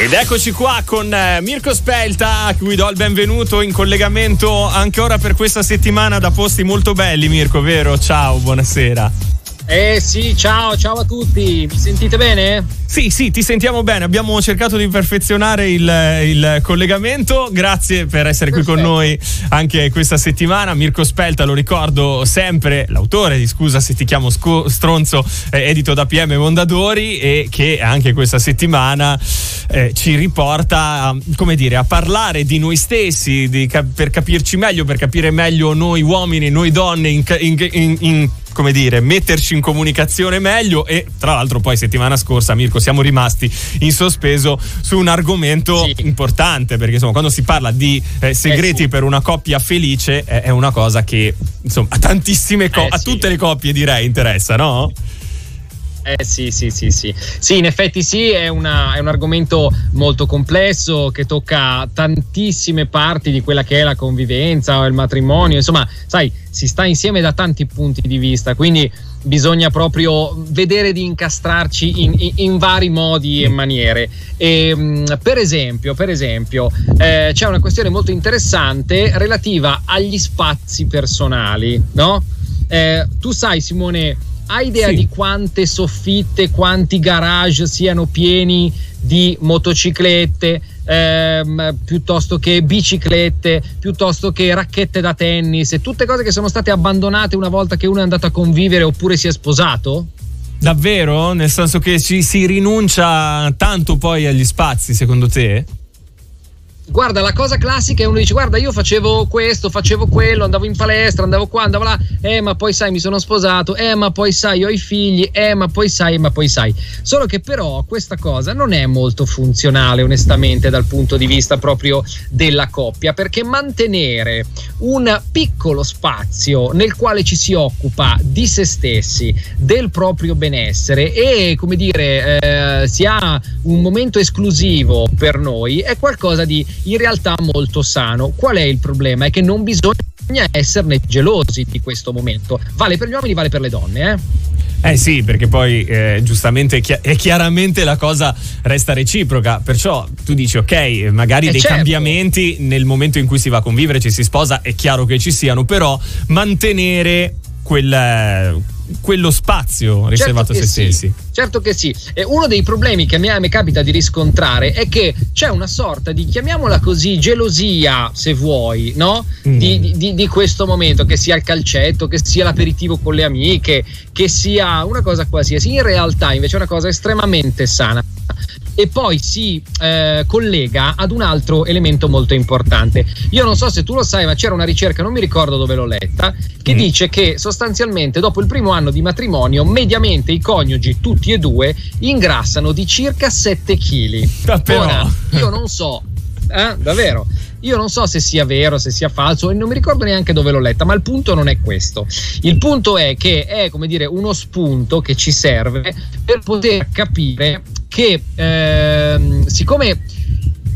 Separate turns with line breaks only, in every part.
Ed eccoci qua con eh, Mirko Spelta, a cui do il benvenuto in collegamento ancora per questa settimana da posti molto belli, Mirko, vero? Ciao, buonasera.
Eh sì, ciao, ciao a tutti, mi sentite bene?
Sì, sì, ti sentiamo bene. Abbiamo cercato di perfezionare il, il collegamento. Grazie per essere Perfetto. qui con noi anche questa settimana. Mirko Spelta, lo ricordo sempre, l'autore di Scusa se ti chiamo scu- stronzo, eh, edito da PM Mondadori e che anche questa settimana eh, ci riporta, come dire, a parlare di noi stessi, di per capirci meglio, per capire meglio noi uomini, noi donne in, in, in, in come dire, metterci in comunicazione meglio e tra l'altro poi settimana scorsa Mirko siamo rimasti in sospeso su un argomento sì. importante perché insomma quando si parla di eh, segreti eh sì. per una coppia felice è, è, una cosa che insomma a tantissime coppie, eh a tutte le coppie direi interessa, no?
Eh sì, sì, sì, sì. Sì, in effetti sì, è, una, è, un argomento molto complesso che tocca tantissime parti di quella che è la convivenza o il matrimonio. Insomma, sai, si sta insieme da tanti punti di vista, quindi bisogna proprio vedere di incastrarci in, in, in vari modi e maniere. E, mm, per esempio, per esempio eh, c'è una questione molto interessante relativa agli spazi personali, no? Eh, tu sai, Simone hai idea sì. di quante soffitte, quanti garage siano pieni di motociclette, ehm, piuttosto che biciclette, piuttosto che racchette da tennis, e tutte cose che sono state abbandonate una volta che uno è andato a convivere oppure si è sposato?
Davvero? Nel senso che ci si rinuncia tanto poi agli spazi, secondo te?
Guarda, la cosa classica è uno dice: Guarda, io facevo questo, facevo quello, andavo in palestra, andavo qua, andavo là, eh, ma poi sai, mi sono sposato, eh, ma poi sai, ho i figli, eh, ma poi sai, ma poi sai. Solo che però questa cosa non è molto funzionale, onestamente, dal punto di vista proprio della coppia, perché mantenere un piccolo spazio nel quale ci si occupa di se stessi, del proprio benessere e, come dire, eh, si ha un momento esclusivo per noi, è qualcosa di in realtà molto sano. Qual è il problema? È che non bisogna esserne gelosi di questo momento. Vale per gli uomini, vale per le donne, eh?
Eh sì, perché poi eh, giustamente e chiaramente la cosa resta reciproca, perciò tu dici ok, magari eh dei certo. cambiamenti nel momento in cui si va a convivere, ci si sposa, è chiaro che ci siano, però mantenere quel quello spazio riservato certo a se sì, stessi.
Certo che sì. E uno dei problemi che a me, a me, capita di riscontrare è che c'è una sorta di, chiamiamola così, gelosia, se vuoi, no? Mm. Di, di, di, questo momento, che sia il calcetto, che sia l'aperitivo con le amiche, che sia una cosa qualsiasi. In realtà invece è una cosa estremamente sana e poi si eh, collega ad un altro elemento molto importante. Io non so se tu lo sai, ma c'era una ricerca, non mi ricordo dove l'ho letta, che mm. dice che sostanzialmente dopo il primo anno di matrimonio, mediamente i coniugi, tutti e due, ingrassano di circa 7 kg. Ora, io non so, eh, davvero. Io non so se sia vero, se sia falso, e non mi ricordo neanche dove l'ho letta, ma il punto non è questo. Il punto è che è, come dire, uno spunto che ci serve per poter capire che ehm, siccome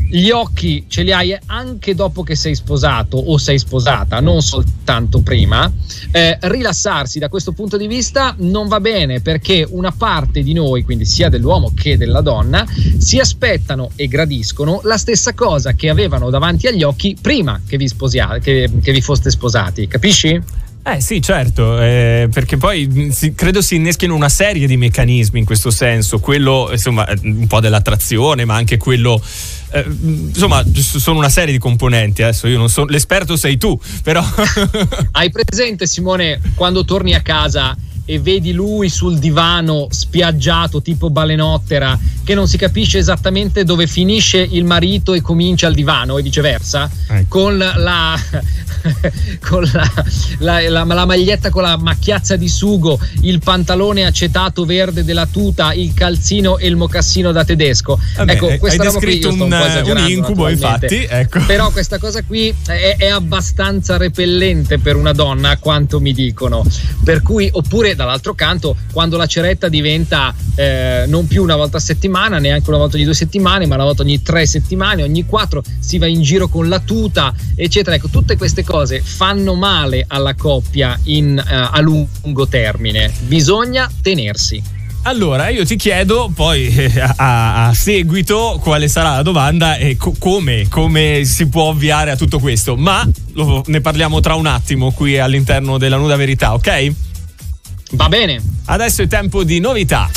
gli occhi ce li hai anche dopo che sei sposato o sei sposata, non soltanto prima, eh, rilassarsi da questo punto di vista non va bene perché una parte di noi, quindi sia dell'uomo che della donna, si aspettano e gradiscono la stessa cosa che avevano davanti agli occhi prima che vi, sposia- che, che vi foste sposati, capisci?
Eh sì, certo, eh, perché poi mm, si, credo si inneschino una serie di meccanismi in questo senso, quello insomma un po' dell'attrazione, ma anche quello eh, insomma sono una serie di componenti, adesso io non sono l'esperto sei tu, però
Hai presente Simone quando torni a casa e vedi lui sul divano spiaggiato tipo balenottera che non si capisce esattamente dove finisce il marito e comincia il divano e viceversa ecco. con la con la, la, la, la, maglietta con la macchiazza di sugo il pantalone acetato verde della tuta il calzino e il mocassino da tedesco
Vabbè, ecco questa roba qui io un, un, un incubo infatti ecco.
però questa cosa qui è, è abbastanza repellente per una donna a quanto mi dicono per cui oppure dall'altro canto, quando la ceretta diventa eh, non più una volta a settimana, neanche una volta ogni due settimane, ma una volta ogni tre settimane, ogni quattro, si va in giro con la tuta, eccetera. Ecco, tutte queste cose fanno male alla coppia in, uh, a lungo termine. Bisogna tenersi.
allora io ti chiedo poi eh, a, a, seguito quale sarà la domanda e co- come, come, si può avviare a tutto questo, ma lo, ne parliamo tra un attimo qui all'interno della Nuda Verità, ok?
Va bene.
Adesso è tempo di novità.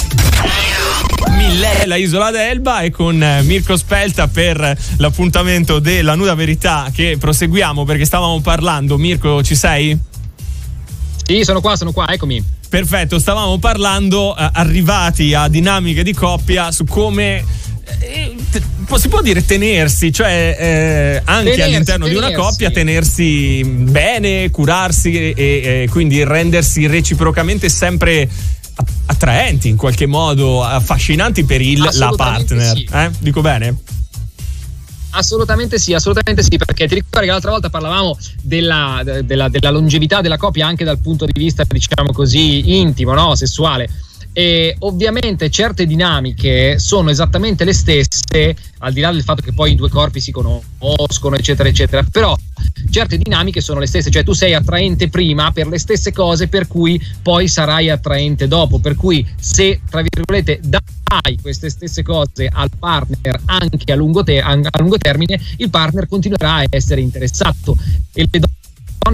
Mille, la isola d'Elba e con eh, Mirko Spelta per l'appuntamento della Nuda Verità che proseguiamo perché stavamo parlando. Mirko, ci sei?
Sì, sono qua, sono qua, eccomi.
Perfetto, stavamo parlando, eh, arrivati a dinamiche di coppia, su come eh, si può dire tenersi, cioè eh, anche tenersi, all'interno tenersi. di una coppia tenersi bene, curarsi e, e, quindi rendersi reciprocamente sempre attraenti in qualche modo, affascinanti per il, la partner. Sì. Eh? Dico bene?
Assolutamente sì, assolutamente sì, perché ti ricordi che l'altra volta parlavamo della, della, della longevità della coppia anche dal punto di vista, diciamo così, intimo, no? sessuale. E ovviamente certe dinamiche sono esattamente le stesse, al di là del fatto che poi i due corpi si conoscono, eccetera, eccetera. Però certe dinamiche sono le stesse, cioè tu sei attraente prima per le stesse cose per cui poi sarai attraente dopo. Per cui se, tra virgolette, dai queste stesse cose al partner anche a lungo, te- a lungo termine, il partner continuerà a essere interessato. E le donne,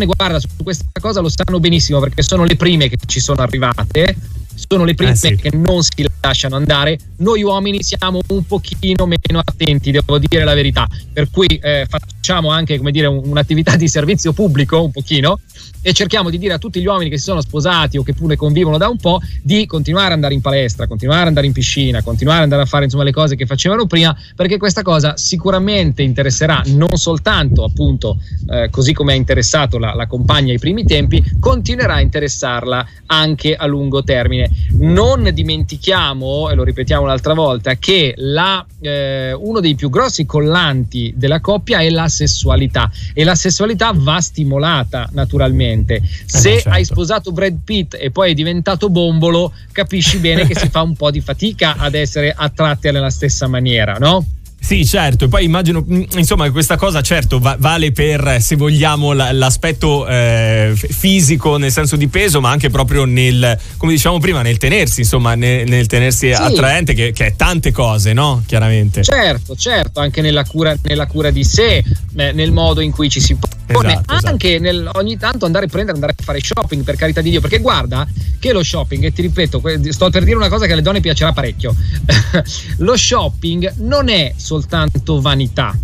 guarda, su questa cosa lo sanno benissimo perché sono le prime che ci sono arrivate sono le prime eh sì. che non si lasciano andare. Noi uomini siamo un pochino meno attenti, devo dire la verità. Per cui eh, facciamo anche come dire, un'attività di servizio pubblico un pochino e cerchiamo di dire a tutti gli uomini che si sono sposati o che pure convivono da un po' di continuare ad andare in palestra, continuare ad andare in piscina, continuare ad andare a fare insomma le cose che facevano prima, perché questa cosa sicuramente interesserà non soltanto appunto eh, così come ha interessato la, la compagna ai primi tempi, continuerà a interessarla anche a lungo termine. Non dimentichiamo, e lo ripetiamo un'altra volta, che la, eh, uno dei più grossi collanti della coppia è la sessualità e la sessualità va stimolata naturalmente niente. Se eh certo. hai sposato Brad Pitt e poi è diventato bombolo, capisci bene che si fa un po' di fatica ad essere attratti nella stessa maniera, no?
Sì, certo, e poi immagino, mm, insomma, questa cosa certo va- vale per, se vogliamo, l- l'aspetto eh, fisico nel senso di peso, ma anche proprio nel, come diciamo prima, nel tenersi, insomma, nel, nel tenersi sì. attraente, che, che, è tante cose, no? Chiaramente.
Certo, certo, anche nella cura, nella cura di sé, eh, nel modo in cui ci si pone, esatto, esatto. anche esatto. nel, ogni tanto andare a prendere, andare a fare shopping, per carità di Dio, perché guarda che lo shopping, e ti ripeto, sto per dire una cosa che alle donne piacerà parecchio, lo shopping non è solo soltanto vanità,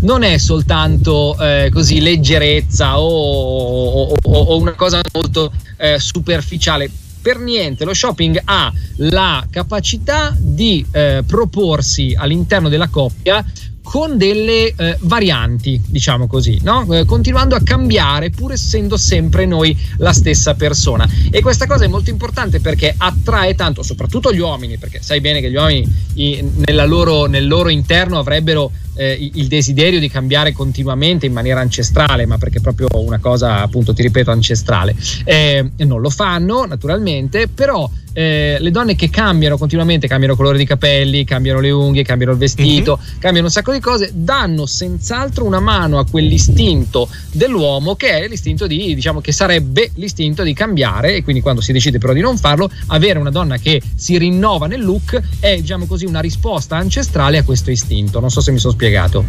non è soltanto eh, così leggerezza o, o, o, una cosa molto eh, superficiale. Per niente, lo shopping ha la capacità di eh, proporsi all'interno della coppia con delle eh, varianti, diciamo così, no? eh, continuando a cambiare pur essendo sempre noi la stessa persona. E questa cosa è molto importante perché attrae tanto, soprattutto gli uomini, perché sai bene che gli uomini i, loro, nel loro interno avrebbero eh, il desiderio di cambiare continuamente in maniera ancestrale, ma perché è proprio una cosa, appunto, ti ripeto, ancestrale. Eh, non lo fanno, naturalmente, però eh, le donne che cambiano continuamente, cambiano colore di capelli, cambiano le unghie, cambiano il vestito, mm-hmm. cambiano un sacco di cose, danno senz'altro una mano a quell'istinto dell'uomo che è l'istinto di, diciamo, che sarebbe l'istinto di cambiare e quindi quando si decide però di non farlo, avere una donna che si rinnova nel look è, diciamo così, una risposta ancestrale a questo istinto. Non so se mi sono spiegato spiegato.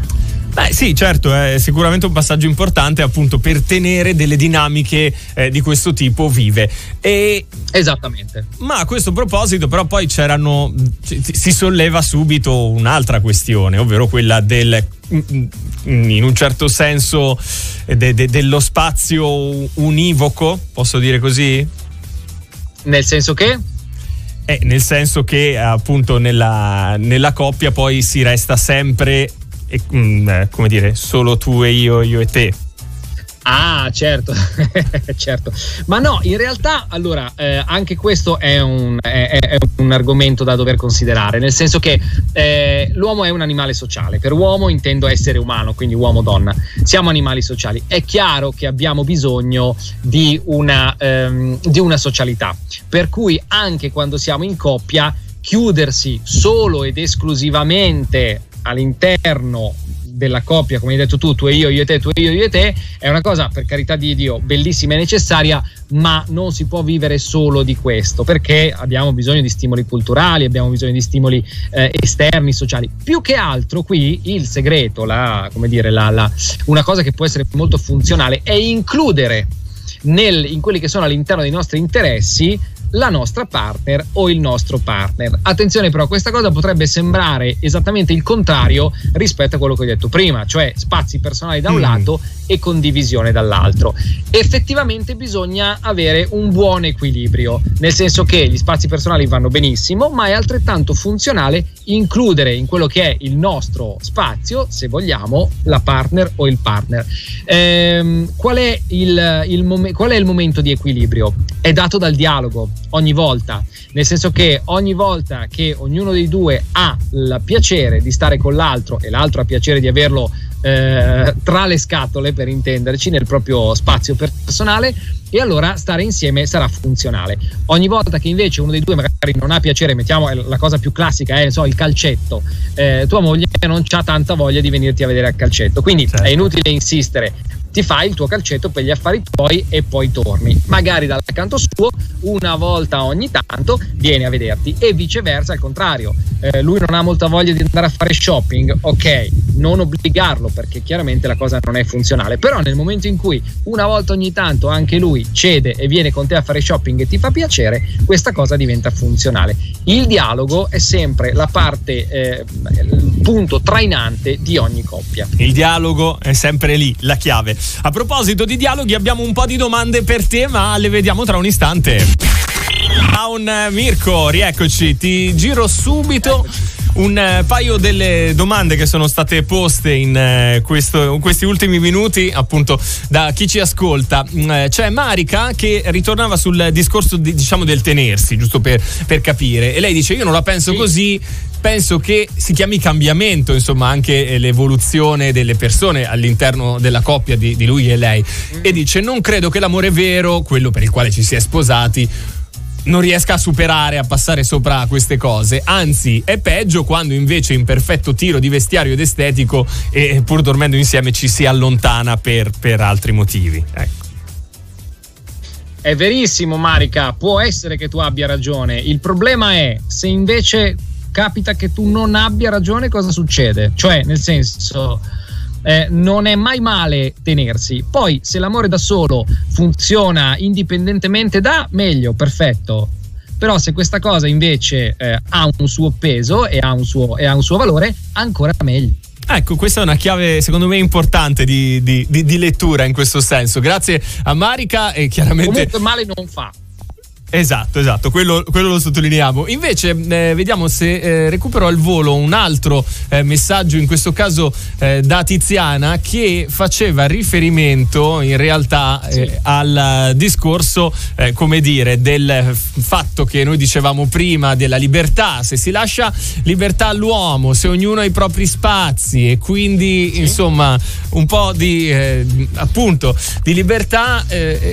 Beh, sì, certo, è sicuramente un passaggio importante appunto per tenere delle dinamiche eh, di questo tipo vive. E,
Esattamente.
Ma a questo proposito, però, poi c'erano. Si solleva subito un'altra questione, ovvero quella del in un certo senso de, de, dello spazio univoco, posso dire così?
Nel senso che?
Eh, nel senso che appunto nella, nella coppia poi si resta sempre e, mh, mm, eh, come dire, solo tu e io, io e te.
Ah, certo, certo. Ma no, in realtà, allora, eh, anche questo è un, è, è un, argomento da dover considerare, nel senso che eh, l'uomo è un animale sociale. Per uomo intendo essere umano, quindi uomo-donna. Siamo animali sociali. È chiaro che abbiamo bisogno di una, ehm, di una socialità. Per cui anche quando siamo in coppia, chiudersi solo ed esclusivamente all'interno della coppia, come hai detto tu, tu e io, io e te, tu e io, io e te, è una cosa per carità di Dio bellissima e necessaria, ma non si può vivere solo di questo, perché abbiamo bisogno di stimoli culturali, abbiamo bisogno di stimoli eh, esterni, sociali. Più che altro qui il segreto, la, come dire, la, la, una cosa che può essere molto funzionale è includere nel, in quelli che sono all'interno dei nostri interessi la nostra partner o il nostro partner. Attenzione però, questa cosa potrebbe sembrare esattamente il contrario rispetto a quello che ho detto prima, cioè spazi personali da un mm. lato e condivisione dall'altro. Effettivamente bisogna avere un buon equilibrio, nel senso che gli spazi personali vanno benissimo, ma è altrettanto funzionale includere in quello che è il nostro spazio, se vogliamo, la partner o il partner. Ehm, qual, è il, il mom- qual è il momento di equilibrio? È dato dal dialogo ogni volta, nel senso che ogni volta che ognuno dei due ha il piacere di stare con l'altro e l'altro ha piacere di averlo eh, tra le scatole, per intenderci, nel proprio spazio personale, e allora stare insieme sarà funzionale. Ogni volta che invece uno dei due magari non ha piacere, mettiamo la cosa più classica, è so, il calcetto, eh, tua moglie non ha tanta voglia di venirti a vedere a calcetto, quindi certo. è inutile insistere, ti fai il tuo calcetto per gli affari tuoi e poi torni. Magari dal canto suo, una volta ogni tanto, viene a vederti e viceversa al contrario. Eh, lui non ha molta voglia di andare a fare shopping, ok, non obbligarlo perché chiaramente la cosa non è funzionale, però nel momento in cui una volta ogni tanto anche lui cede e viene con te a fare shopping e ti fa piacere, questa cosa diventa funzionale. Il dialogo è sempre la parte, eh, il punto trainante di ogni coppia.
Il dialogo è sempre lì, la chiave. A proposito di dialoghi, abbiamo un po' di domande per te, ma le vediamo tra un istante. Ciao Mirko, rieccoci, ti giro subito un eh, paio delle domande che sono state poste in, eh, questo, in, questi ultimi minuti, appunto, da chi ci ascolta. Mm, eh, c'è Marica che ritornava sul discorso di, diciamo del tenersi, giusto per, per, capire. E lei dice: Io non la penso sì. così. Penso che si chiami cambiamento, insomma, anche l'evoluzione delle persone all'interno della coppia di, di lui e lei. Mm. E dice: Non credo che l'amore vero, quello per il quale ci si è sposati, non riesca a superare, a passare sopra queste cose. Anzi, è peggio quando invece in perfetto tiro di vestiario ed estetico e pur dormendo insieme ci si allontana per, per altri motivi. Ecco.
È verissimo, Marica, può essere che tu abbia ragione. Il problema è se invece capita che tu non abbia ragione, cosa succede? Cioè, nel senso, eh, non è mai male tenersi. Poi, se l'amore da solo funziona indipendentemente da, meglio, perfetto. Però se questa cosa invece eh, ha un suo peso e ha un suo, e ha un suo valore, ancora meglio.
Ecco, questa è una chiave secondo me importante di, di, di, di lettura in questo senso. Grazie a Marica e chiaramente...
Comunque male non fa.
Esatto, esatto, quello, quello, lo sottolineiamo. Invece, eh, vediamo se eh, recupero al volo un altro eh, messaggio, in questo caso eh, da Tiziana, che faceva riferimento in realtà. Eh, al discorso, eh, come dire, del fatto che noi dicevamo prima della libertà. Se si lascia libertà all'uomo, se ognuno ha i propri spazi e quindi, sì. insomma, un po' di appunto di libertà,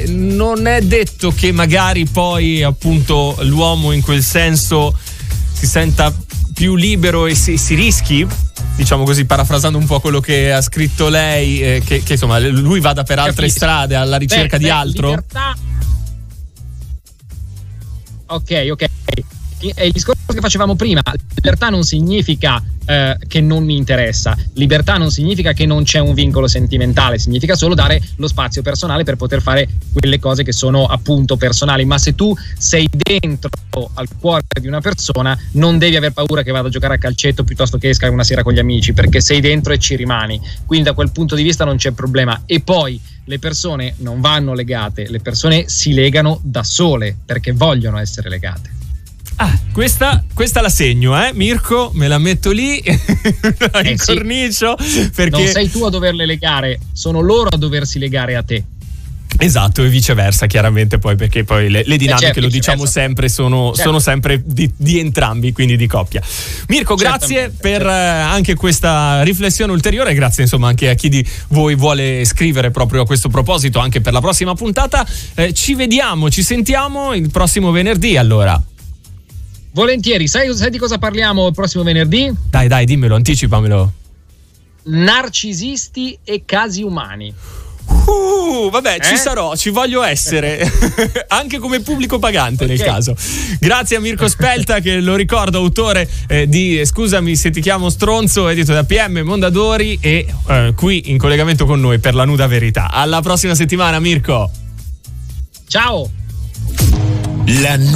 non è detto che magari poi poi appunto l'uomo in quel senso si senta più libero e si, si rischi diciamo così, parafrasando un po' quello che ha scritto lei, eh, che, che, insomma lui vada per altre Capito. strade alla ricerca beh, di beh, altro. Libertà...
Ok, ok è il discorso che facevamo prima. Libertà non significa eh, che non mi interessa, libertà non significa che non c'è un vincolo sentimentale, significa solo dare lo spazio personale per poter fare quelle cose che sono appunto personali. Ma se tu sei dentro al cuore di una persona, non devi aver paura che vada a giocare a calcetto piuttosto che esca una sera con gli amici, perché sei dentro e ci rimani. Quindi da quel punto di vista non c'è problema. E poi le persone non vanno legate, le persone si legano da sole perché vogliono essere legate.
Ah, questa, questa, la segno, eh? Mirko, me la metto lì in eh cornicio. Perché...
Non sei tu a doverle legare, sono loro a doversi legare a te.
Esatto, e viceversa, chiaramente poi, perché poi le, le dinamiche, eh certo, lo diciamo sempre, sono, certo. sono sempre di, di, entrambi, quindi di coppia. Mirko, grazie per certo. anche questa riflessione ulteriore, grazie insomma anche a chi di voi vuole scrivere proprio a questo proposito, anche per la prossima puntata. Eh, ci vediamo, ci sentiamo il prossimo venerdì allora.
Volentieri, sai, sai, di cosa parliamo il prossimo venerdì?
Dai, dai, dimmelo, anticipamelo.
narcisisti e casi umani.
Uh, vabbè, eh? ci sarò, ci voglio essere, anche come pubblico pagante okay. nel caso. Grazie a Mirko Spelta, che lo ricordo, autore eh, di Scusami se ti chiamo stronzo, edito da PM Mondadori e eh, qui in collegamento con noi per la nuda verità. Alla prossima settimana, Mirko.
Ciao.
La